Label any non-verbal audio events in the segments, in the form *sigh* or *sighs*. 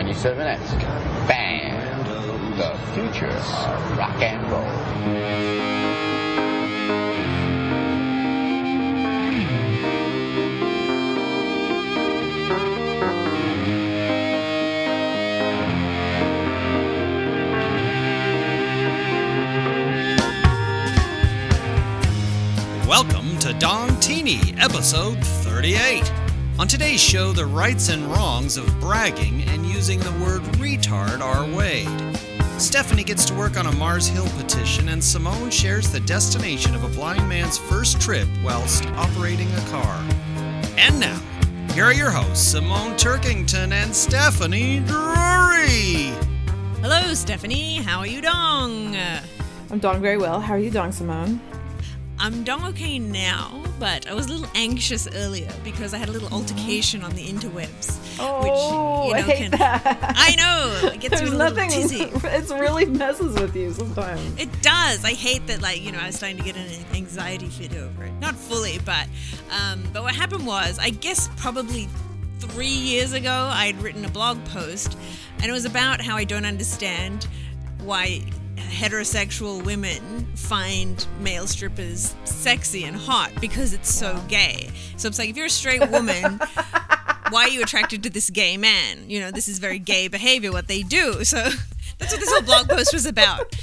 97X. Band, the future of rock and roll. Welcome to Dong Teeny, episode 38. On today's show, the rights and wrongs of bragging and using the word retard are weighed. Stephanie gets to work on a Mars Hill petition, and Simone shares the destination of a blind man's first trip whilst operating a car. And now, here are your hosts, Simone Turkington and Stephanie Drury. Hello, Stephanie. How are you, Dong? I'm doing very well. How are you doing, Simone? I'm Dong okay now, but I was a little anxious earlier because I had a little altercation on the interwebs. Oh, which, you know, I hate can, that. I know. It gets There's me a little nothing. tizzy. *laughs* It's really messes with you sometimes. It does. I hate that, like, you know, I was starting to get an anxiety fit over it. Not fully, but, um, but what happened was, I guess probably three years ago, I'd written a blog post, and it was about how I don't understand why heterosexual women find male strippers sexy and hot because it's so gay. So it's like if you're a straight woman, *laughs* why are you attracted to this gay man? You know, this is very gay behavior, what they do. So *laughs* that's what this whole blog post was about.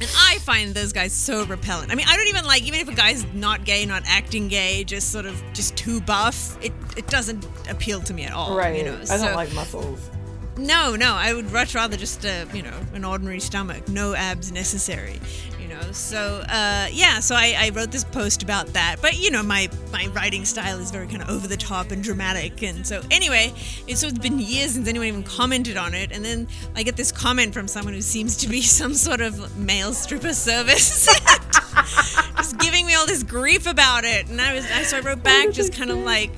And I find those guys so repellent. I mean, I don't even like, even if a guy's not gay, not acting gay, just sort of just too buff, it, it doesn't appeal to me at all. Right. You know, I don't like muscles. No, no, I would much rather just, uh, you know, an ordinary stomach, no abs necessary, you know. So, uh, yeah, so I, I wrote this post about that. But, you know, my, my writing style is very kind of over the top and dramatic. And so, anyway, it's, so it's been years since anyone even commented on it. And then I get this comment from someone who seems to be *laughs* some sort of male stripper service. *laughs* just giving me all this grief about it. And I was, so I wrote back just kind of like,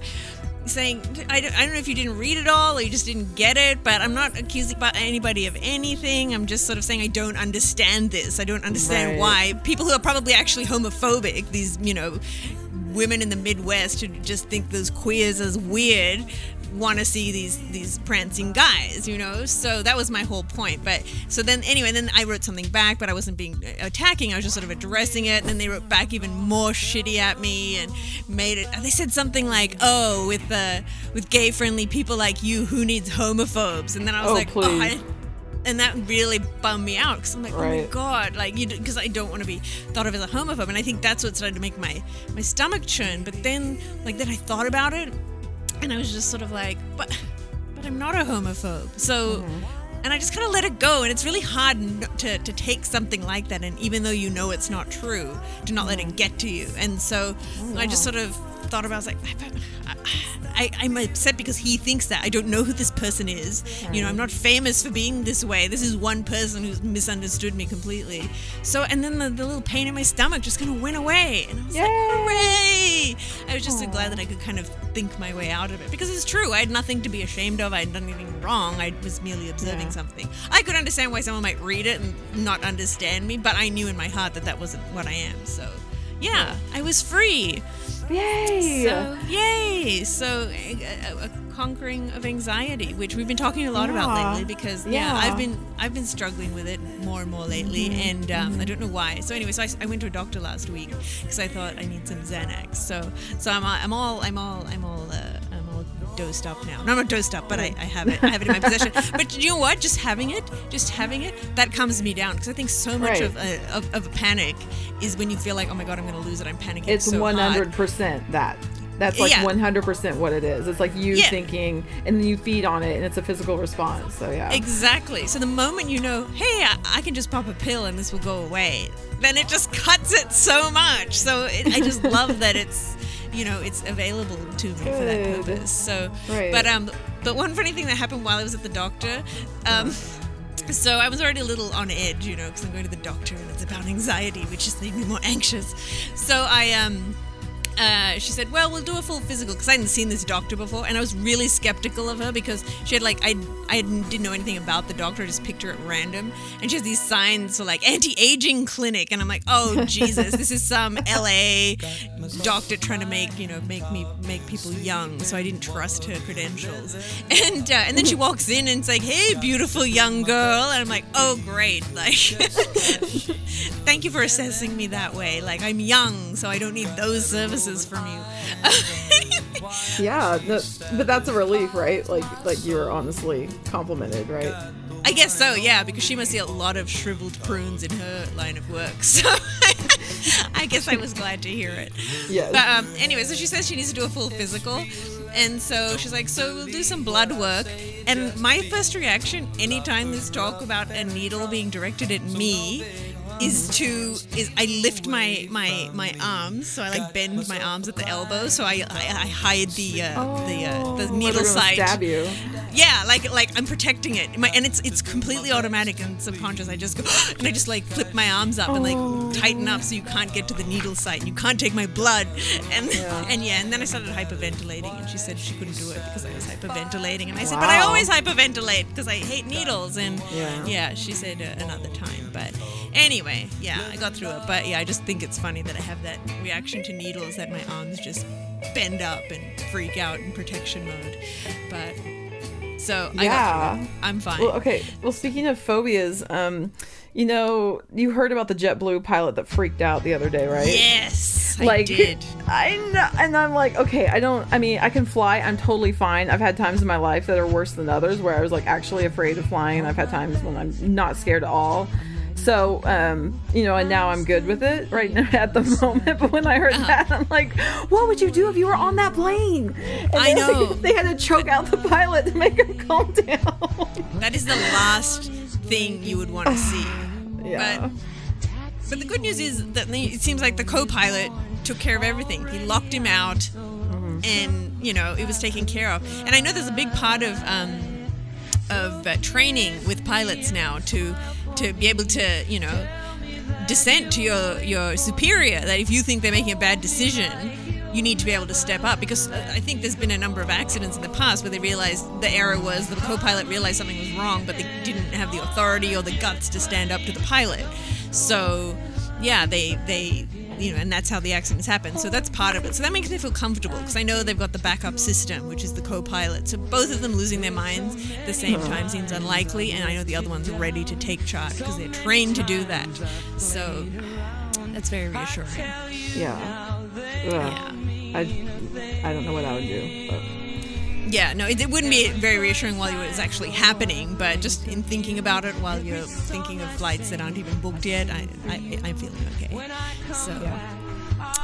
saying I don't, I don't know if you didn't read it all or you just didn't get it but i'm not accusing anybody of anything i'm just sort of saying i don't understand this i don't understand Right. why people who are probably actually homophobic these you know women in the midwest who just think those queers as weird want to see these these prancing guys you know so that was my whole point but so then anyway then i wrote something back but i wasn't being attacking i was just sort of addressing it and then they wrote back even more shitty at me and made it they said something like oh with uh with gay friendly people like you who needs homophobes and then i was Oh, like please. oh I, *laughs* and that really bummed me out because I'm like, oh my god, like you, because I don't want to be thought of as a homophobe, and I think that's what started to make my my stomach churn. But then, like then I thought about it, and I was just sort of like, but but I'm not a homophobe, so. Mm-hmm. And I just kind of let it go, and it's really hard to, to take something like that, and even though you know it's not true, to not let Mm-hmm. it get to you. And so Oh, I just sort of thought about, I was like, I, I'm upset because he thinks that. I don't know who this person is. You know, I'm not famous for being this way. This is one person who's misunderstood me completely. So, and then the, the little pain in my stomach just kind of went away. And I was like, hooray! I was just so glad that I could kind of think my way out of it. Because it's true. I had nothing to be ashamed of. I had done anything wrong. I was merely observing Yeah. something. I could understand why someone might read it and not understand me, but I knew in my heart that that wasn't what I am. So, yeah, I was free. Yay! So, yay! So, a, a, conquering of anxiety, which we've been talking a lot about lately, because yeah. Yeah. I've been I've been struggling with it more and more lately, and um, I don't know why. So anyway, so I, I went to a doctor last week because I thought I need some Xanax. So so I'm I'm all I'm all I'm all uh, I'm all dosed up now. No, I'm not dosed up, but I, I have it. I have it in my *laughs* possession. But you know what? Just having it, just having it, that calms me down because I think so much Right. of, a, of of a panic is when you feel like, oh my god, I'm going to lose it. I'm panicking. it's so hundred percent that. That's like Yeah. one hundred percent what it is. It's like you Yeah. thinking, and then you feed on it, and it's a physical response. So yeah. Exactly. So the moment you know, hey, I, I can just pop a pill and this will go away, then it just cuts it so much. So it, I just love that it's, you know, it's available to me for that purpose. So, Right. but um, but one funny thing that happened while I was at the doctor, um. *laughs* So I was already a little on edge, you know, because I'm going to the doctor and it's about anxiety, which just made me more *laughs* anxious. So I um, uh, she said, "Well, we'll do a full physical," because I hadn't seen this doctor before, and I was really skeptical of her because she had like I I didn't know anything about the doctor, I just picked her at random, and she has these signs for like anti-aging clinic, and I'm like, "Oh *laughs* Jesus, this is some L.A. doctor trying to make you know make me make people young, so I didn't trust her credentials. *laughs* And uh, and then she walks in and it's like, "Hey, beautiful young girl," and I'm like, "Oh, great! *laughs* Like, thank you for assessing me that way. Like, I'm young, so I don't need those services from you." *laughs* Yeah, but that's a relief, right? Like, like you were honestly complimented, right? I guess so, yeah, because she must see a lot of shriveled prunes in her line of work. *laughs* So *laughs* I guess I was glad to hear it. Yes. But um, anyway, so she says she needs to do a full physical. And so she's like, so we'll do some blood work. And my first reaction, anytime there's talk about a needle being directed at me, is to is I lift my my my arms, so I like bend my arms at the elbow, so I I, I hide the uh, the uh, the Oh, needle site. Stab you. Yeah, like like I'm protecting it, my, and it's it's completely automatic and subconscious. I just go *gasps* and I just like flip my arms up and like tighten up so you can't get to the needle site and you can't take my blood, and Yeah. and yeah, and then I started hyperventilating, and she said she couldn't do it because I was hyperventilating, and I said, but I always hyperventilate because I hate needles, and Yeah. yeah, she said uh, another time, but anyway, yeah, I got through it, but yeah, I just think it's funny that I have that reaction to needles that my arms just bend up and freak out in protection mode, but. So I got Yeah. through it. I'm fine. Well, okay. Well, speaking of phobias, um, you know, you heard about the JetBlue pilot that freaked out the other day, right? Yes, I like did. I know, and I'm like, okay, I don't. I mean, I can fly. I'm totally fine. I've had times in my life that are worse than others where I was like actually afraid of flying, and I've had times when I'm not scared at all. So, um, you know, and now I'm good with it right now *laughs* at the moment. But when I heard Uh-huh. that, I'm like, what would you do if you were on that plane? And I know. they had to choke out the pilot to make him calm down. That is the last thing you would want to *sighs* see. yeah. But but the good news is that it seems like the co-pilot took care of everything. He locked him out, Mm-hmm. and you know it was taken care of. And I know there's a big part of um, of uh, training with pilots now to to be able to you know dissent to your your superior that if you think they're making a bad decision you need to be able to step up. Because uh, I think there's been a number of accidents in the past where they realized the error was the co-pilot realized something was wrong but they didn't have the authority or the guts to stand up to the pilot. So yeah they they you know and that's how the accidents happen so that's part of it so that makes me feel comfortable because i know they've got the backup system which is the co-pilot so both of them losing their minds at the same hmm. time seems unlikely and i know the other ones ready to take charge because they're trained to do that so that's very reassuring Yeah. Ugh. yeah I, I don't know what I would do. But. Yeah, no, it, it wouldn't be very reassuring while it was actually happening, but just in thinking about it while you're thinking of flights that aren't even booked yet, I, I, I'm feeling okay. So,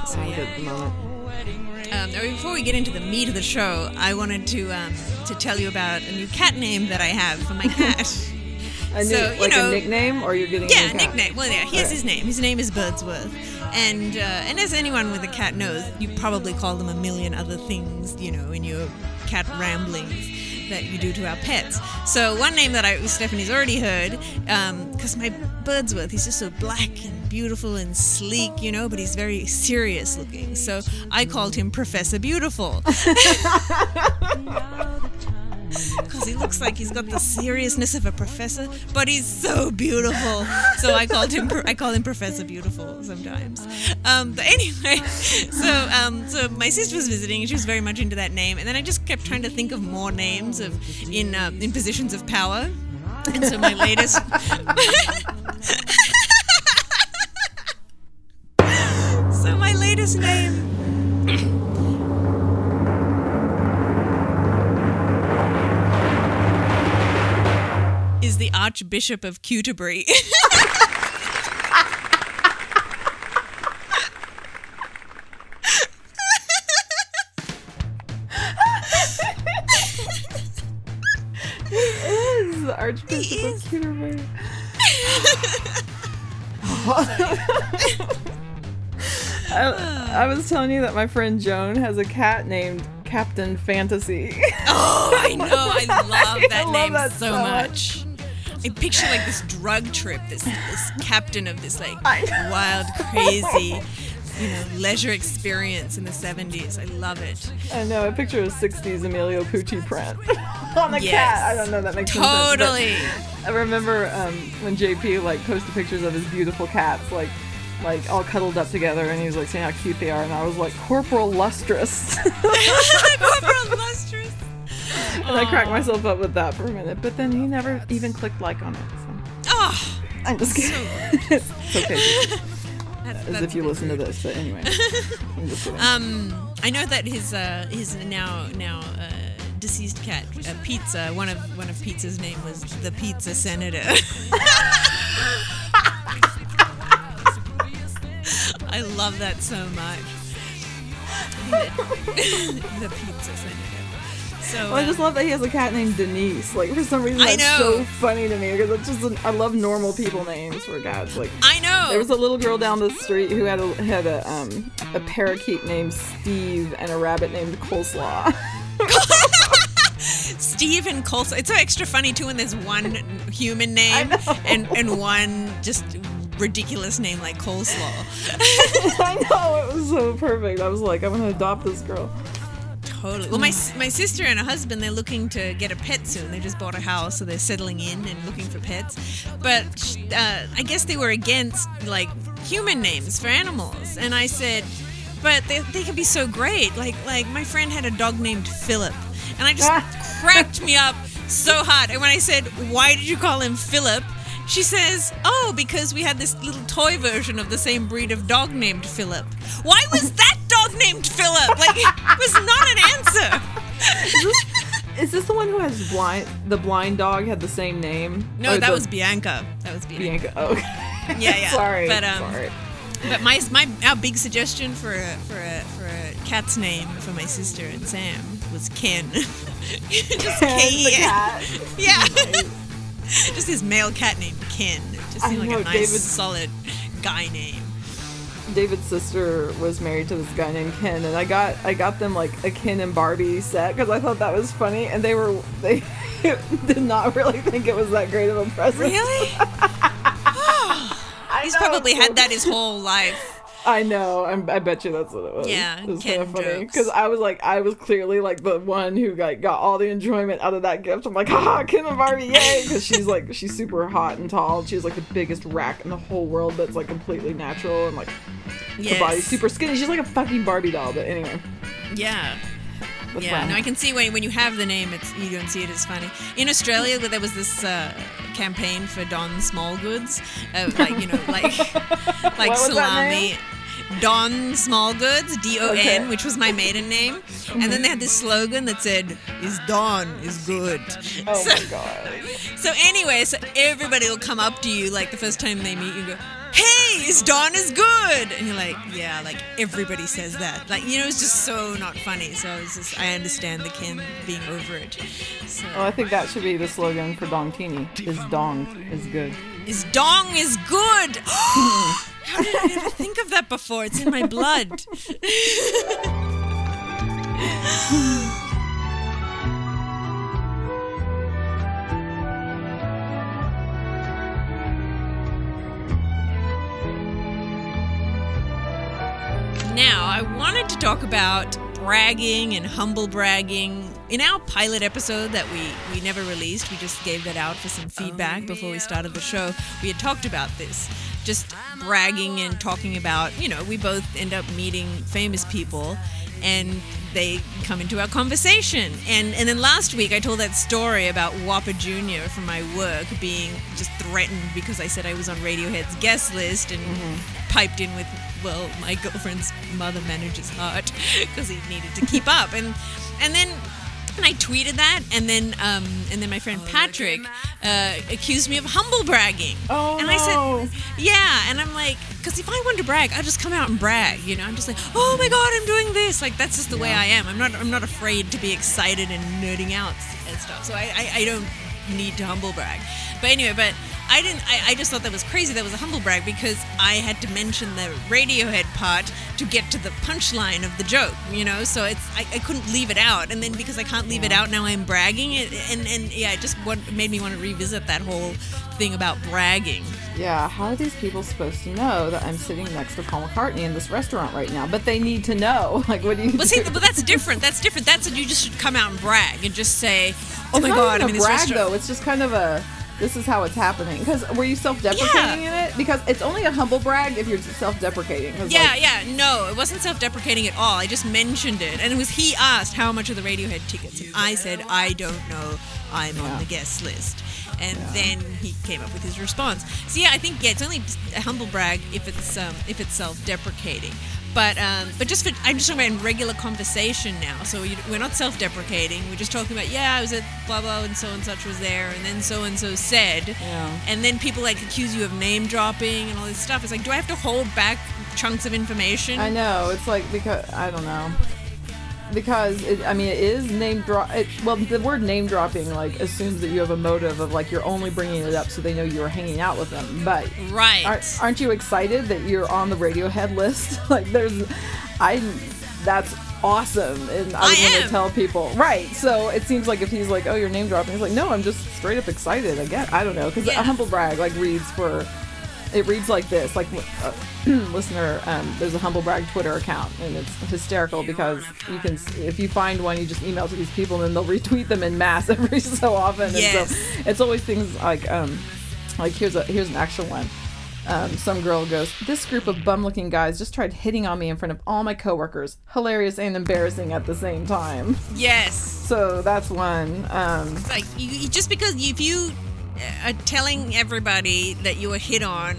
so I'm good yeah. moment. Um, before we get into the meat of the show, I wanted to um, to tell you about a new cat name that I have for my cat. *laughs* A new, So, you like know- a nickname, or you're getting a Yeah, new cat? nickname. Well, yeah, here's Right. his name. His name is Birdsworth, and uh, and as anyone with a cat knows, you probably call them a million other things, you know, in your cat ramblings that you do to our pets. So one name that I Stephanie's already heard, because my Birdsworth, he's just so black and beautiful and sleek, you know, but he's very serious looking. So I called him Professor Beautiful. *laughs* *laughs* *laughs* Because he looks like he's got the seriousness of a professor, but he's so beautiful. So I called him. I call him Professor Beautiful sometimes. Um, but anyway, *laughs* so um, so my sister was visiting, and she was very much into that name. And then I just kept trying to think of more names of in uh, in positions of power. And so my latest. *laughs* so my latest name Archbishop of Canterbury. *laughs* is the Archbishop of Canterbury. *laughs* I, I was telling you that my friend Joan has a cat named Captain Fantasy. oh, I know. I *laughs* love that I love name that so so much. I picture like this drug trip, this this captain of this like wild, crazy, you know, leisure experience in the '70s. I love it. I know. I picture a '60s Emilio Pucci print *laughs* on the Yes. cat. I don't know. That makes no sense, Totally. I remember um, when JP like posted pictures of his beautiful cats, like like all cuddled up together, and he was like saying how cute they are, and I was like Corporal Lustrous, *laughs* *laughs* Corporal Lustrous. I cracked myself up with that for a minute, but then he never even clicked like on it. So Oh, I'm just kidding. *laughs* it's okay, *laughs* that's, as that's if you listen to this, but anyway, *laughs* I'm just kidding. Um, I know that his uh, his now now uh, deceased cat uh, Pizza. One of one of Pizza's name was the Pizza Senator. I love that so much. the Pizza Senator. So Well, I just love that he has a cat named Denise. Like for some reason, that's so funny to me because it's just an, I love normal people names for cats. Like I know. there was a little girl down the street who had a had a um a parakeet named Steve and a rabbit named Coleslaw. *laughs* Steve and Coleslaw. It's so extra funny too when there's one human name and and one just ridiculous name like Coleslaw. *laughs* I know it was so perfect. I was like, I'm gonna adopt this girl. Totally. Well, my my sister and her husband they're looking to get a pet soon. They just bought a house, so they're settling in and looking for pets. But uh, I guess they were against like human names for animals, and I said, but they, they could be so great. Like like my friend had a dog named Philip, and I just *laughs* cracked me up so hard. And when I said, why did you call him Philip? She says, "Oh, because we had this little toy version of the same breed of dog named Philip." Why was that dog named Philip? Like, it was not an answer. Is this the one who has blind? The blind dog had the same name. No, Or that the- was Bianca. That was Bianca. Bianca. Oh, okay. *laughs* Yeah, yeah. sorry. But um, sorry. but my my our big suggestion for a for a for a cat's name for my sister and Sam was Ken. *laughs* Just Ken K. the cat. *laughs* Yeah. Just his male cat named Ken. Just seemed like know, a nice, David- solid guy name. David's sister was married to this guy named Ken, and I got I got them like a Ken and Barbie set because I thought that was funny, and they were they *laughs* did not really think it was that great of a present. Really? I *laughs* He's know, probably had that his whole life. *laughs* I know. I'm, I bet you that's what it was. Yeah, it was Ken kind of funny because I was like, I was clearly like the one who got got all the enjoyment out of that gift. I'm like, haha, Ken and Barbie, yay! Because she's like, she's super hot and tall. She has like the biggest rack in the whole world that's like completely natural and like Yes. her body's super skinny. She's like a fucking Barbie doll. But anyway, Yeah. that's Yeah, no, I can see when when you have the name, it's you don't see it as funny. In Australia, there was this uh, campaign for Don Smallgoods, uh, like you know, like *laughs* *laughs* like What was that salami. Don Smallgoods, D O N, Okay. which was my maiden name, and then they had this slogan that said, "Is Don is good." Oh so, my god. *laughs* so anyway, so everybody will come up to you like the first time they meet you, go, "Hey, is Dawn is good?" And you're like, "Yeah," like everybody says that. Like you know, it's just so not funny. So it's just I understand the Ken being over it. So Well, I think that should be the slogan for Dong Teeny. Is Dong is good. is Dong is good. *gasps* How did I never think of that before? It's in my blood. *laughs* Now, I wanted to talk about bragging and humble bragging. In our pilot episode that we, we never released, we just gave that out for some feedback oh, before we started the show. We had talked about this. Just bragging and talking about, you know, we both end up meeting famous people and they come into our conversation. And and then last week I told that story about Whopper Jr. from my work being just threatened because I said I was on Radiohead's guest list and mm-hmm. piped in with, well, my girlfriend's mother manages heart because *laughs* he needed to keep up. And and then and I tweeted that, and then um, and then my friend Patrick uh, accused me of humble bragging. Oh, and I said, yeah, and I'm like, because if I want to brag, I'll just come out and brag. You know, I'm just like, oh my god, I'm doing this. Like that's just the way I am. I'm not I'm not afraid to be excited and nerding out and stuff. So I I, I don't need to humble brag. But anyway, but I didn't. I, I just thought that was crazy. That was a humble brag because I had to mention the Radiohead part to get to the punchline of the joke. You know, so it's I, I couldn't leave it out. And then because I can't leave it out, now I'm bragging. It, and and yeah, it just what made me want to revisit that whole thing about bragging. Yeah, how are these people supposed to know that I'm sitting next to Paul McCartney in this restaurant right now? But they need to know. *laughs* Like, what do you But see, do? but that's different. That's different. That's you just should come out and brag and just say, "Oh It's my not god, I'm a in this brag restaurant." though. It's just kind of a this is how it's happening. Because were you self-deprecating in it? Because it's only a humble brag if you're self-deprecating. Yeah, like, yeah, no, it wasn't self-deprecating at all. I just mentioned it, and it was he asked how much of the Radiohead tickets, and I said I don't know. I'm Yeah. on the guest list, and then he came up with his response. So yeah, I think yeah, it's only a humble brag if it's um, if it's self-deprecating. But um, but just for I'm just talking about in regular conversation now. So you, we're not self-deprecating. We're just talking about yeah, I was at blah blah and so and such was there, and then so and so said, Yeah. and then people like accuse you of name dropping and all this stuff. It's like, do I have to hold back chunks of information? I know. It's like because I don't know. Because it, I mean, it is name drop. It, well, the word name dropping like assumes that you have a motive of like you're only bringing it up so they know you were hanging out with them. But Right. aren't, aren't you excited that you're on the Radiohead list? *laughs* like, there's, I, that's awesome, and I I was am. to tell people. Right. So it seems like if he's like, oh, you're name dropping, he's like, no, I'm just straight up excited. I get. I don't know because Yeah. a humble brag like reads for. It reads like this, like uh, *clears throat* listener. Um, there's a humble brag Twitter account, and it's hysterical because you can, if you find one, you just email to these people, and then they'll *laughs* retweet them in mass *laughs* every so often. Yes. And so it's always things like, um, like here's a here's an actual one. Um, some girl goes, This group of bum looking guys just tried hitting on me in front of all my coworkers. Hilarious and embarrassing at the same time. yes. So that's one. Um, It's like you, you- just because if you are telling everybody that you were hit on,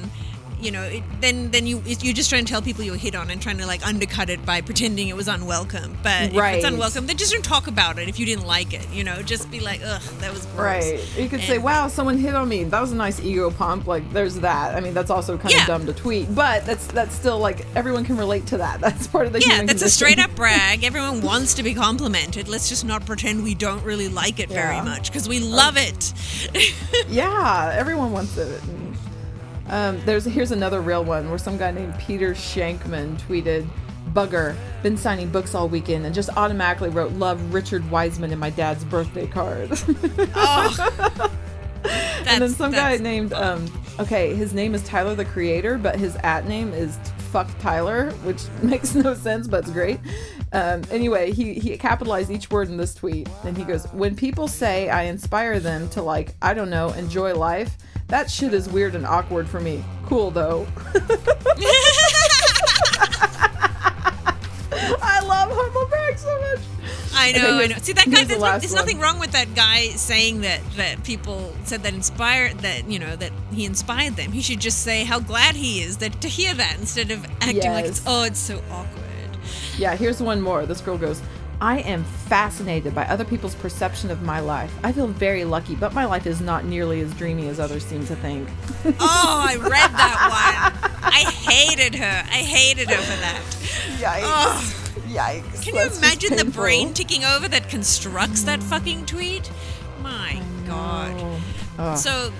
you know, it, then then you you're just trying to tell people you were hit on and trying to like undercut it by pretending it was unwelcome. But if it's unwelcome, then just don't talk about it. If you didn't like it, you know, just be like, ugh, that was gross. right. You could say, Wow, someone hit on me. That was a nice ego pump. Like, there's that. I mean, that's also kind Yeah. of dumb to tweet, but that's that's still like everyone can relate to that. *laughs* That's part of the Yeah, that's a straight up *laughs* brag. Everyone wants to be complimented. Let's just not pretend we don't really like it very much because we love it. *laughs* yeah, everyone wants it. Um, there's here's another real one where some guy named Peter Shankman tweeted, "Bugger, been signing books all weekend and just automatically wrote love Richard Wiseman in my dad's birthday card." *laughs* oh. and then some guy named um, okay, his name is Tyler the Creator, but his at name is Fuck Tyler, which *laughs* makes no sense, but it's great. Um, anyway, he, he capitalized each word in this tweet, and he goes, "When people say I inspire them to like, I don't know, enjoy life, that shit is weird and awkward for me. Cool though." *laughs* *laughs* I know, Okay, I know. See that guy. here's the There's, nothing wrong with that guy saying that that people said that inspired that you know that he inspired them. He should just say how glad he is that to hear that instead of acting like it's oh it's so awkward. Yeah, here's one more. This girl goes, I am fascinated by other people's perception of my life. I feel very lucky, but my life is not nearly as dreamy as others seem to think. Oh, I read that *laughs* one. I hated her. I hated her for that. Yikes. Oh. Yikes. Can you imagine the brain ticking over that constructs that fucking tweet? My God. Ugh. So,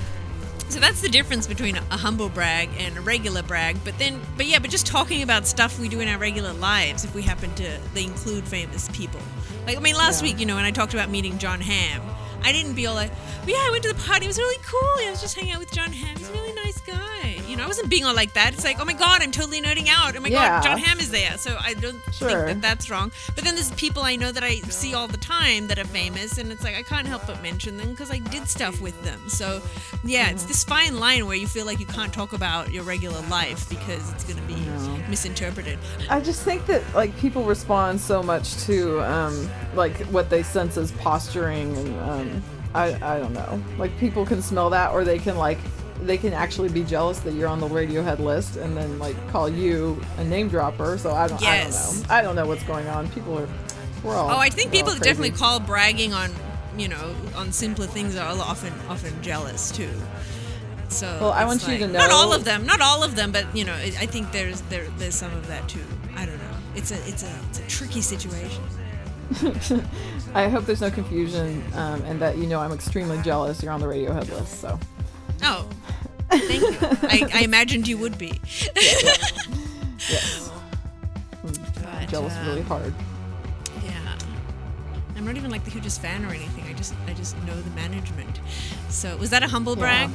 so that's the difference between a humble brag and a regular brag. But then, but yeah, but just talking about stuff we do in our regular lives, if we happen to, they include famous people. Like, I mean, last Yeah. week, you know, when I talked about meeting Jon Hamm, I didn't be all like, yeah, I went to the party. It was really cool. I was just hanging out with Jon Hamm. He's a really nice guy. Know, I wasn't being all like that. It's like, oh my God, I'm totally nerding out. Oh my Yeah. God, Jon Hamm is there. So I don't Sure. think that that's wrong. But then there's people I know that I see all the time that are famous, and it's like I can't help but mention them because I did stuff with them. So yeah, it's this fine line where you feel like you can't talk about your regular life because it's going to be misinterpreted. I just think that like people respond so much to um, like what they sense as posturing and um, I I don't know. Like people can smell that or they can like they can actually be jealous that you're on the Radiohead list and then like call you a name dropper. So I don't Yes. I don't know. I don't know what's going on. People are we're all Oh, I think people definitely call bragging on, you know, on simpler things are often often jealous too. So Well, I want you to like- Not all of them, not all of them, but you know, I I think there's there there's some of that too. I don't know. It's a it's a it's a tricky situation. *laughs* I hope there's no confusion um, and that you know I'm extremely jealous you're on the Radiohead list. So Oh, thank you. I, I imagined you would be. *laughs* yes, But, jealous uh, really hard. Yeah. I'm not even like the hugest fan or anything. I just I just know the management. So was that a humble brag?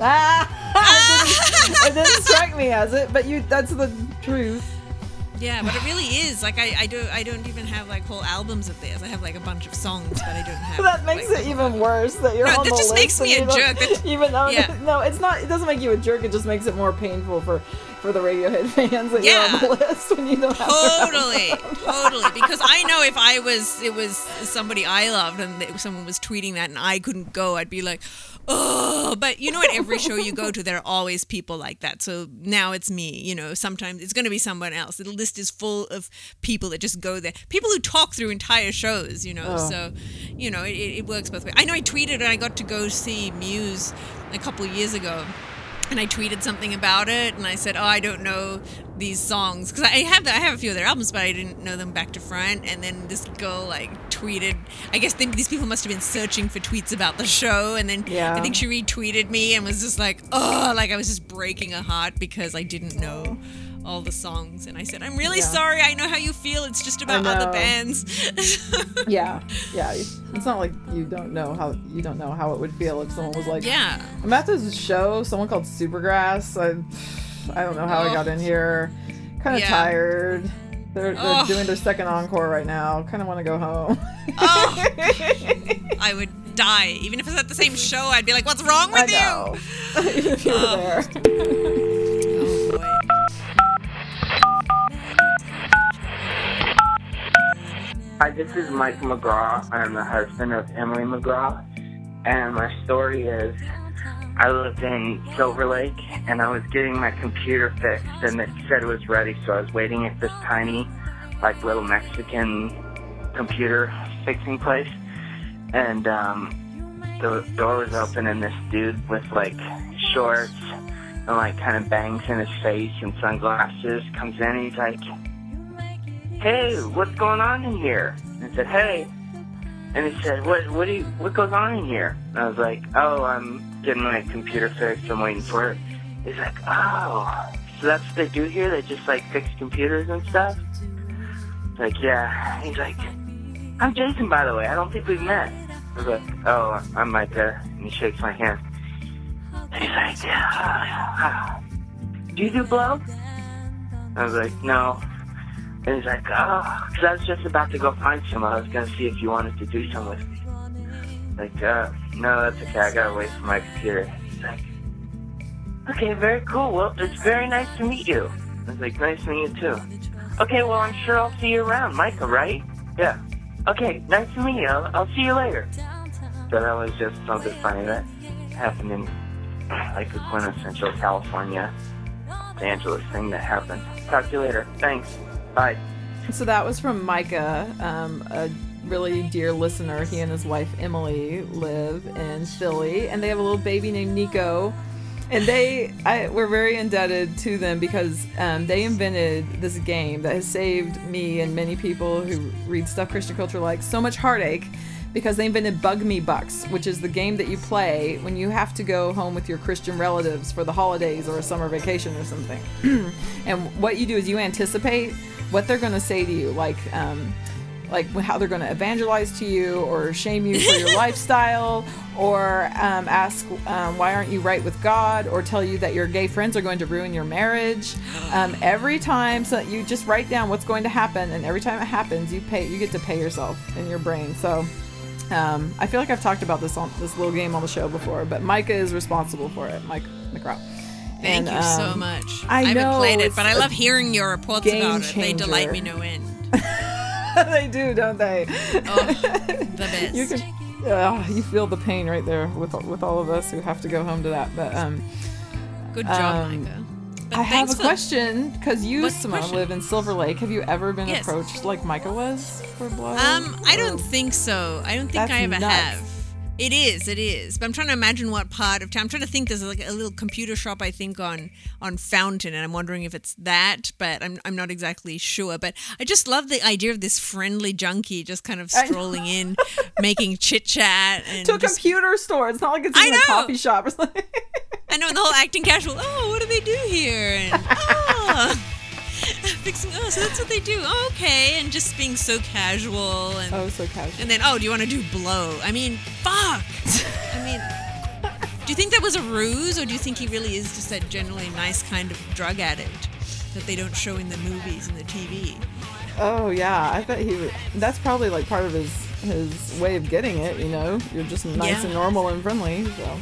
Ah, *laughs* it, didn't, it *laughs* didn't strike me as it, but you—that's the truth. Yeah, but it really is. Like I, I don't I don't even have like whole albums of theirs. I have like a bunch of songs, but I don't have. that makes like, it even worse that you're No, on that the just list makes me a jerk. *laughs* Even though Yeah. *laughs* no, it's not. It doesn't make you a jerk. It just makes it more painful for for the Radiohead *laughs* fans that you're on the list when you don't have. Totally, totally. Because I know if I was, it was somebody I loved, and someone was tweeting that, and I couldn't go, I'd be like, oh. But you know, at every show you go to, there are always people like that. So now it's me. You know, sometimes it's going to be someone else. The list is full of people that just go there. People who talk through entire shows. You know, Oh. so you know, it, it works both ways. I know I tweeted, and I got to go see Muse a couple years ago and I tweeted something about it, and I said, "Oh, I don't know these songs because I have I have a few of their albums, but I didn't know them back to front." And then this girl like tweeted. I guess they, these people must have been searching for tweets about the show, and then Yeah. I think she retweeted me and was just like, "Oh, like I was just breaking a heart because I didn't know." All the songs, and I said, "I'm really Yeah. sorry. I know how you feel. It's just about other bands." *laughs* Yeah, yeah. It's not like you don't know how you don't know how it would feel if someone was like, yeah, I'm at this show, someone called Supergrass. I, I don't know how I got in oh. here. Kind of Yeah. tired. They're, they're Ugh. doing their second encore right now. Kind of want to go home. oh, I would die. Even if it's at the same show, I'd be like, "What's wrong with I you?" If you were Oh. there. *laughs* Hi, this is Mike McGraw. I'm the husband of Emily McGraw. And my story is I lived in Silver Lake and I was getting my computer fixed and it said it was ready, so I was waiting at this tiny, like little Mexican computer fixing place. And um, the door was open and this dude with like shorts and like kind of bangs in his face and sunglasses comes in and he's like, hey, what's going on in here? And I said, hey. And he said, what, what do you, what goes on in here? And I was like, oh, I'm getting my computer fixed. I'm waiting for it. He's like, oh, so that's what they do here? They just like fix computers and stuff? Like, yeah. He's like, I'm Jason, by the way. I don't think we've met. I was like, oh, I'm Micah. And he shakes my hand. And he's like. Do you do blow? I was like, no. And he's like, oh, because I was just about to go find some. I was going to see if you wanted to do something with me. Like, uh, no, that's okay. I got to wait for my computer. He's like, okay, very cool. Well, it's very nice to meet you. I was like, nice to meet you too. Okay, well, I'm sure I'll see you around, Micah, right? Yeah. Okay, nice to meet you. I'll, I'll see you later. So that was just something funny that happened in like a quintessential California Los Angeles thing that happened. Talk to you later. Thanks. Bye. So that was from Micah, um, a really dear listener. He and his wife Emily live in Philly, and they have a little baby named Nico. And they, I, we're very indebted to them because um, they invented this game that has saved me and many people who read stuff Christian culture like so much heartache. Because they invented Bug Me Bucks, which is the game that you play when you have to go home with your Christian relatives for the holidays or a summer vacation or something. *clears throat* and what you do is you anticipate what they're going to say to you, like um, like how they're going to evangelize to you or shame you for your *laughs* lifestyle or um, ask um, why aren't you right with god or tell you that your gay friends are going to ruin your marriage *gasps* um, every time so you just write down what's going to happen and every time it happens you pay you get to pay yourself in your brain so um, I feel like I've talked about this on this little game on the show before, but Micah is responsible for it. Mike McGraw. Thank And, you so um, much. I haven't know, played it, but I love hearing your reports about it. They delight me no end. *laughs* they do, don't they? Oh, *laughs* the best. you can uh, you feel the pain right there with with all of us who have to go home to that but um Good job, um, Micah. But i have a question because you simone live in silver lake have you ever been Yes. approached like micah was for blood Um, I don't think so. I don't think I ever nuts. have. It is, it is. But I'm trying to imagine what part of town. I'm trying to think. There's like a little computer shop I think on on Fountain, and I'm wondering if it's that. But I'm I'm not exactly sure. But I just love the idea of this friendly junkie just kind of strolling in, making chit chat, and *laughs* to a just, computer store it's not like it's in a coffee shop or something I know the whole acting casual. Oh, what do they do here? And oh, *laughs* *laughs* fixing. Oh, so that's what they do. Oh, okay, and just being so casual and. oh so casual And then, oh, do you want to do blow? I mean, fuck. I mean, do you think that was a ruse, or do you think he really is just a generally nice kind of drug addict? that they don't show in the movies and the TV. Oh yeah, I bet he. Would, that's probably like part of his his way of getting it. You know, you're just nice Yeah. and normal and friendly. So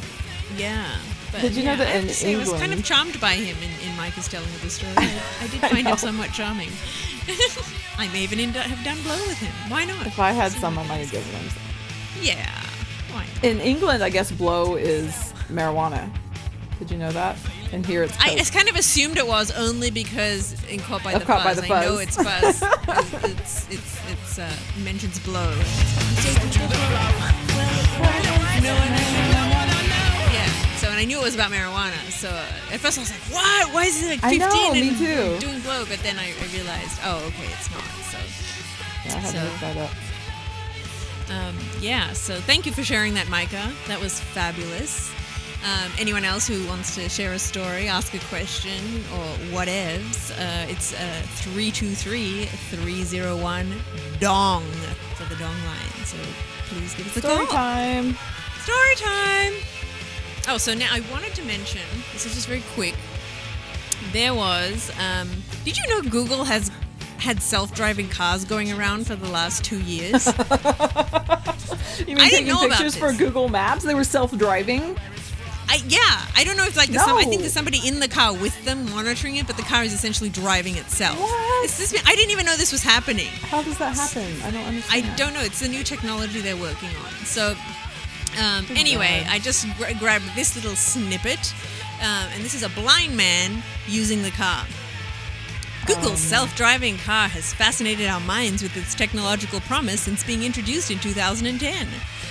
Yeah. But Did you know yeah, that I have in to say I was kind of charmed by him in, in Micah's telling of the story. *laughs* I, I did find him somewhat charming. *laughs* I may even end up, have done blow with him. Why not? if I had some, I might have given him. Some. Yeah. Why not? In England, I guess blow is marijuana. Did you know that? And here it's I coke. just kind of assumed it was only because in Caught by the Caught by Fuzz. the I know it's Buzz. *laughs* it's it's it's uh, mentions blow. Yeah. So and I knew it was about marijuana. So at first I was like, what? Why is it like I 15 know, me and too. doing blow? But then I, I realized, oh, okay, it's not. So yeah, I had to so- look that up. um, yeah. So thank you for sharing that, Micah. That was fabulous. Um, anyone else who wants to share a story, ask a question, or whatevs, uh, it's uh, 323-301-DONG for the DONG line. So please give us a Story call. Story time. Story time. Oh, so now I wanted to mention, this is just very quick. There was, um, did you know Google has had self-driving cars going around for the last two years? *laughs* You mean I didn't taking know pictures for. Google Maps? They were self-driving. I, yeah, I don't know if like there's some, I think there's somebody in the car with them monitoring it, but the car is essentially driving itself. What? It's this, I didn't even know this was happening. How does that happen? I don't understand. I don't know. It's the new technology they're working on. So, um, anyway, I just gra- grabbed this little snippet, um, and this is a blind man using the car. Google's self-driving car has fascinated our minds with its technological promise since being introduced in 2010.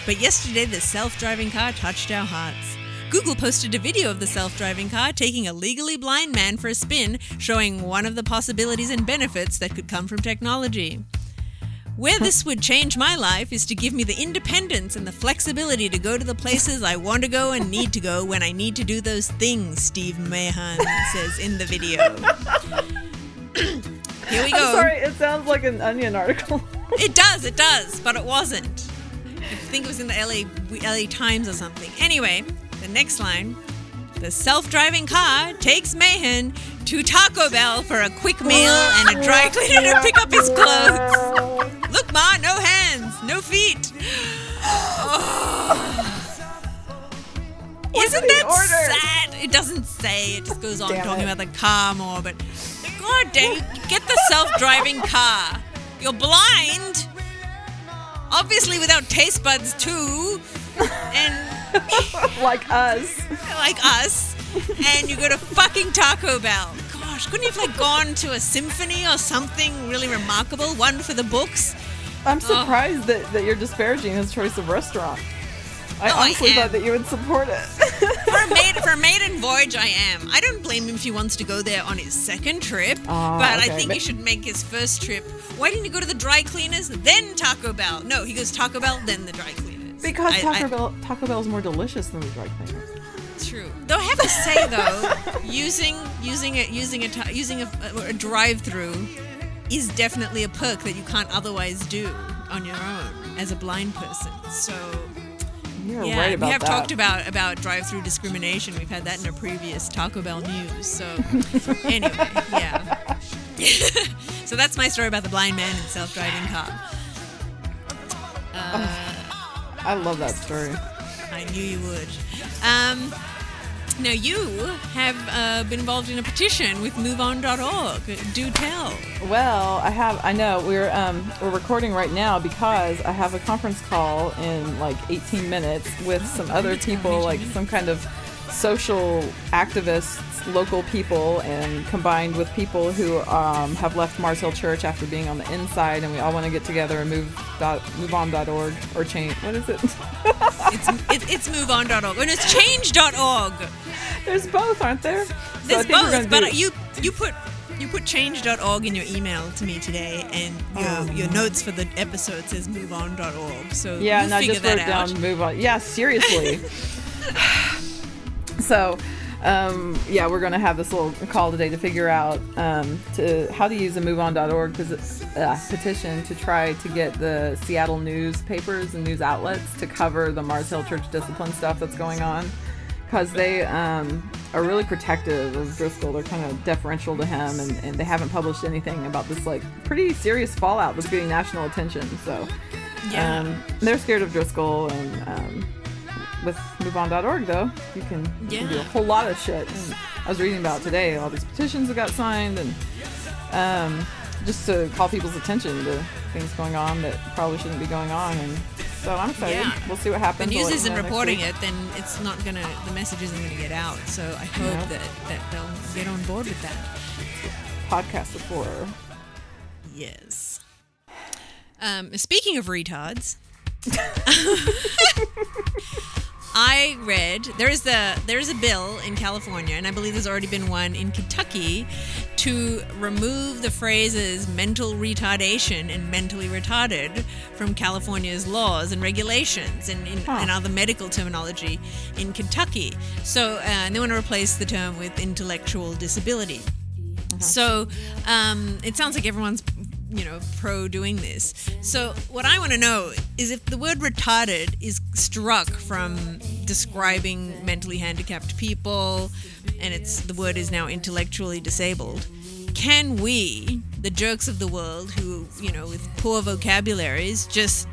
But yesterday, the self-driving car touched our hearts. Google posted a video of the self-driving car taking a legally blind man for a spin, showing one of the possibilities and benefits that could come from technology. Where this would change my life is to give me the independence and the flexibility to go to the places I want to go and need to go when I need to do those things, Steve Mahan says in the video. *coughs* Here we go. I'm sorry, it sounds like an Onion article. It does, it does, but it wasn't. I think it was in the LA, LA Times or something. Anyway, the next line the self driving car takes Mahan to Taco Bell for a quick meal and a dry cleaner to pick up his clothes. *laughs* Look, Ma, no hands, no feet. Isn't that sad? It doesn't say. It just goes on Damn talking it. about the car more. But God dang, get the self-driving car. You're blind, obviously without taste buds too, and *laughs* like us. like us. And you go to fucking Taco Bell. Gosh, couldn't you have like gone to a symphony or something really remarkable? One for the books. I'm surprised that, that you're disparaging his choice of restaurant. I Oh, I honestly am. thought that you would support it. *laughs* For a maid, for a maiden voyage, I am. I don't blame him if he wants to go there on his second trip, Ah, but I think But- he should make his first trip. Why didn't he go to the dry cleaners, then Taco Bell? No, he goes Taco Bell, then the dry cleaners. because I- Taco I- Bell Taco Bell is more delicious than the dry cleaners. True. Though I have to say though, *laughs* using using a using a using a, a drive-through is definitely a perk that you can't otherwise do on your own as a blind person. So You're yeah, right about we have that. talked about about drive-through discrimination. We've had that in a previous Taco Bell news. So anyway, yeah. *laughs* so that's my story about the blind man and self-driving car. I love that story. I knew you would. Um, now you have uh, been involved in a petition with MoveOn.org. Do tell. Well, I have. I know we're um, we're recording right now because I have a conference call in like 18 minutes with some other people, like some kind of social activists, local people, and combined with people who um, have left Mars Hill Church after being on the inside, and we all want to get together and move dot, moveon.org or change. What is it? It's it, it's MoveOn.org. And it's Change.org. There's both, aren't there? So There's both, but do- you you put you put Change.org in your email to me today, and your, your notes for the episode says MoveOn.org. So Yeah, you and I just wrote out. down move on. Yeah, seriously. *laughs* so, um, yeah, we're gonna have this little call today to figure out um, to how to use the MoveOn.org uh, petition to try to get the Seattle newspapers and news outlets to cover the Mars Hill Church discipline stuff that's going on, because they um, are really protective of Driscoll. They're kind of deferential to him, and, and they haven't published anything about this like pretty serious fallout that's getting national attention. So Yeah. um, they're scared of Driscoll, and um, with MoveOn.org though, you can, you can do a whole lot of shit. And I was reading about today all these petitions that got signed, and um, just to call people's attention to things going on that probably shouldn't be going on. And so I'm excited. Yeah. We'll see what happens. I'll news you isn't reporting it, then it's not gonna. The message isn't gonna get out. So I hope Yeah. that that they'll get on board with that. Podcast of horror. Yes. Um, speaking of retards, *laughs* *laughs* I read there is the there is a bill in California, and I believe there's already been one in Kentucky, to remove the phrases mental retardation and mentally retarded from California's laws and regulations and, and, Huh. and other medical terminology in Kentucky. So uh, and they want to replace the term with intellectual disability. So um, it sounds like everyone's, you know, pro doing this. So what I want to know is if the word retarded is struck from describing mentally handicapped people, and it's the word is now intellectually disabled. Can we, the jerks of the world, who you know, with poor vocabularies, just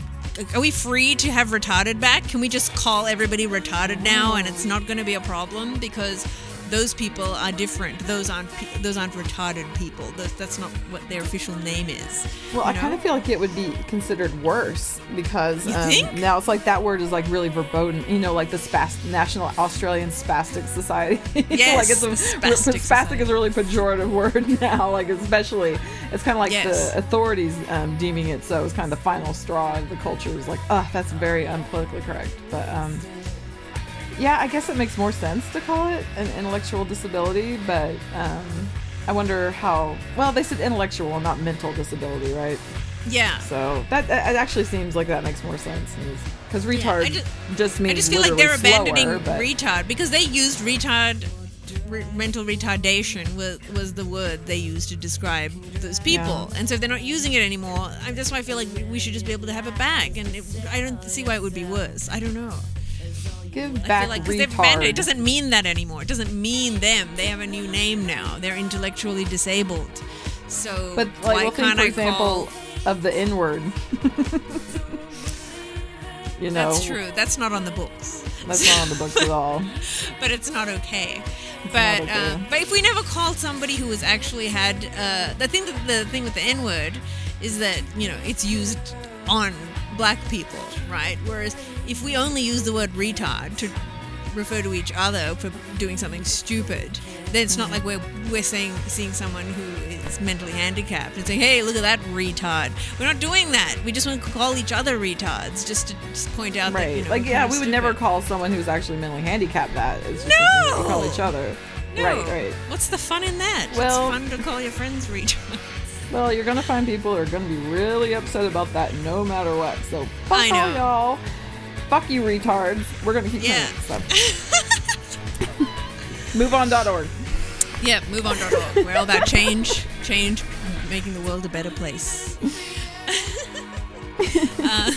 are we free to have retarded back? Can we just call everybody retarded now, and it's not going to be a problem because those people are different. Those aren't those aren't retarded people. Those, that's not what their official name is. Well, I kind of feel like it would be considered worse because um, now it's like that word is like really verboten. You know, like the spas- National Australian Spastic Society. Yes, *laughs* like it's a spastic, Spastic spastic is a really pejorative *laughs* word now. Like especially, it's kind of like Yes. the authorities um, deeming it so. It's kind of the final straw. The culture is like, oh, that's very unpolitically correct. But um, yeah, I guess it makes more sense to call it an intellectual disability. But um, I wonder how. Well, they said intellectual, not mental disability, right? Yeah. So that, it actually seems like that makes more sense because retard I ju- just, means I just feel like they're abandoning slower, but- retard because they used retard. Re- mental retardation was, was the word they used to describe those people, Yeah. and so if they're not using it anymore, I, that's why I feel like we should just be able to have it back. And it, I don't see why it would be worse. I don't know. Give I back feel like because they've it doesn't mean that anymore. It doesn't mean them. They have a new name now. They're intellectually disabled. So but like, why well, can't for I example call? of the N word. *laughs* you know, That's true. That's not on the books. That's not on the books at all. *laughs* but it's not okay. But not uh, but if we never called somebody who has actually had uh, the thing that the thing with the N word is that you know it's used on black people, right? Whereas if we only use the word retard to refer to each other for doing something stupid, then it's not like we're we're saying seeing someone who is mentally handicapped and saying, "Hey, look at that retard." We're not doing that. We just want to call each other retards, just to just point out that you Right. know, like yeah, we would never call someone who's actually mentally handicapped that. It's just No! we call each other. No. Right, right. What's the fun in that? Well- it's fun to call your friends retards. *laughs* Well, you're gonna find people who are gonna be really upset about that no matter what. So fuck I all know. y'all. Fuck you retards. We're gonna keep Yeah. it, so. MoveOn.org. Yeah, move on. org. We're all about change, change, making the world a better place. *laughs* uh,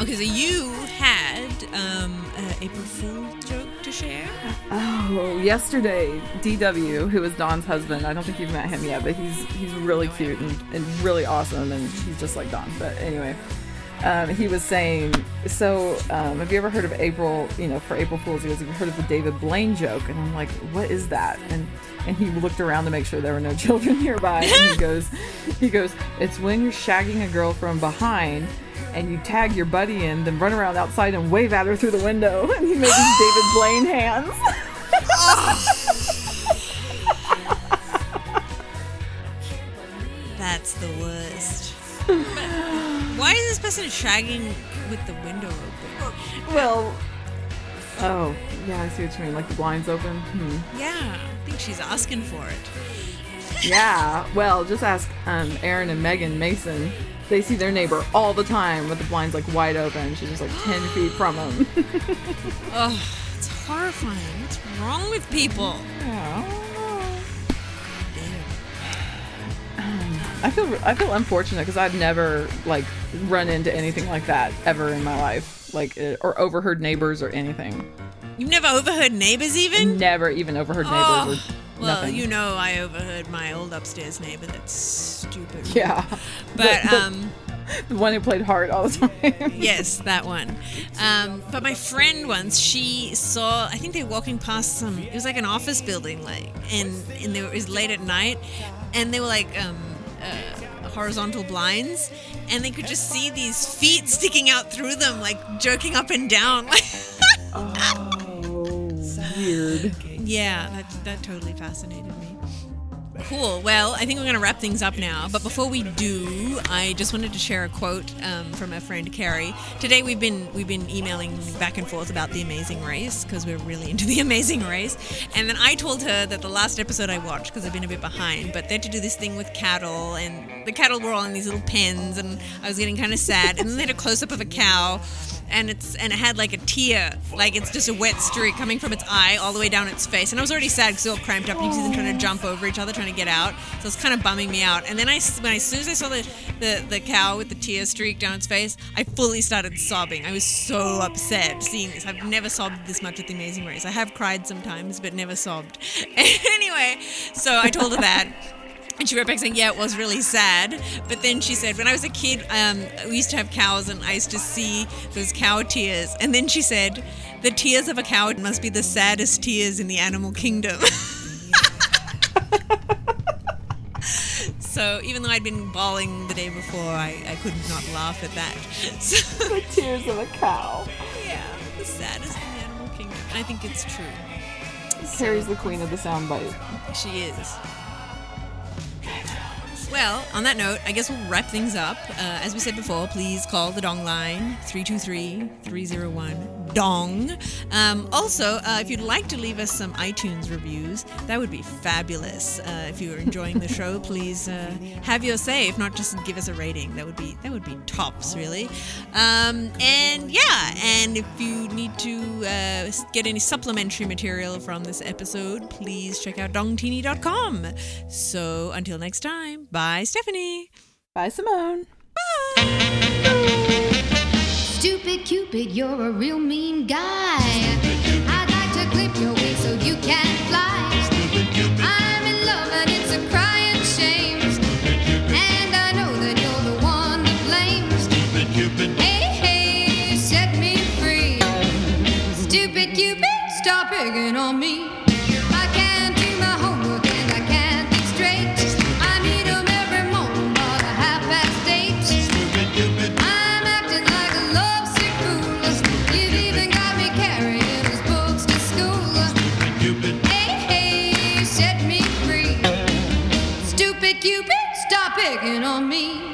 okay, so you had um, an April Fool joke to share. Oh, yesterday, DW, who is Don's husband, I don't think you've met him yet, but he's he's really cute and, and really awesome, and he's just like Don. But anyway, um, he was saying, so um, have you ever heard of April? You know, for April Fools, he goes, have you heard of the David Blaine joke? And I'm like, what is that? And and he looked around to make sure there were no *laughs* children nearby, and he *laughs* goes, he goes, it's when you're shagging a girl from behind. And you tag your buddy in, then run around outside and wave at her through the window. *laughs* And he made these David Blaine hands. That's the worst. Why is this person shagging with the window open? Well, oh, yeah, I see what you mean. Like the blinds open. Hmm. Yeah, I think she's asking for it. Yeah. Well, just ask um, Aaron and Megan Mason. They see their neighbor all the time with the blinds like wide open. She's just like ten *gasps* feet from them. Oh, it's horrifying. What's wrong with people? yeah. I feel I feel unfortunate because I've never like run into anything like that ever in my life, like uh, or overheard neighbors or anything. You've never overheard neighbors even? Never even overheard neighbors Oh, or well, nothing. you know I overheard my old upstairs neighbor. That's stupid. yeah. *laughs* But The- *laughs* the- um, the one who played hard all the time. *laughs* yes, that one. Um, but my friend once, she saw. I think they were walking past some. It was like an office building, like, and and there, it was late at night, and they were like um, uh, horizontal blinds, and they could just see these feet sticking out through them, like jerking up and down. *laughs* oh, weird. Yeah, that, that totally fascinated me. Cool. Well, I think we're going to wrap things up now. But before we do, I just wanted to share a quote um, from a friend Carrie. Today we've been we've been emailing back and forth about the Amazing Race because we're really into the Amazing Race. And then I told her that the last episode I watched because I've been a bit behind, but they had to do this thing with cattle, and the cattle were all in these little pens, and I was getting kind of sad. And then they had a close up of a cow and it's and it had like a tear, like it's just a wet streak coming from its eye all the way down its face. And I was already sad because they all cramped up, and you see them trying to jump over each other, trying to get out. So it's kind of bumming me out. And then I, when I, as soon as I saw the, the the cow with the tear streak down its face, I fully started sobbing. I was so upset seeing this. I've never sobbed this much at The Amazing Race. I have cried sometimes, but never sobbed. *laughs* anyway, so I told her that. And she wrote back saying, "Yeah, it was really sad." But then she said, "When I was a kid, um, we used to have cows, and I used to see those cow tears." And then she said, "The tears of a cow must be the saddest tears in the animal kingdom." *laughs* so even though I'd been bawling the day before, I, I could not laugh at that. *laughs* So, The tears of a cow. yeah, the saddest in the animal kingdom. I think it's true. Carrie's the queen of the soundbite. She is. Well, on that note, I guess we'll wrap things up. Uh, as we said before, please call the Dong line 323 301 Dong. Um, also, uh, if you'd like to leave us some iTunes reviews, that would be fabulous. Uh, if you're enjoying the show, *laughs* please uh, have your say. If not, just give us a rating. That would be that would be tops, really. Um, and yeah, and if you need to uh, get any supplementary material from this episode, please check out dongtini.com. So until next time, bye, Stephanie. Bye, Simone. Bye. Stupid Cupid, you're a real mean guy. Me I can't do my homework and I can't be straight. I need 'em every moment, but I have bad dates. Stupid cupid, I'm acting like a lovesick fool. You've even got me carrying those books to school. Stupid cupid, hey hey, set me free. Stupid Cupid, stop picking on me.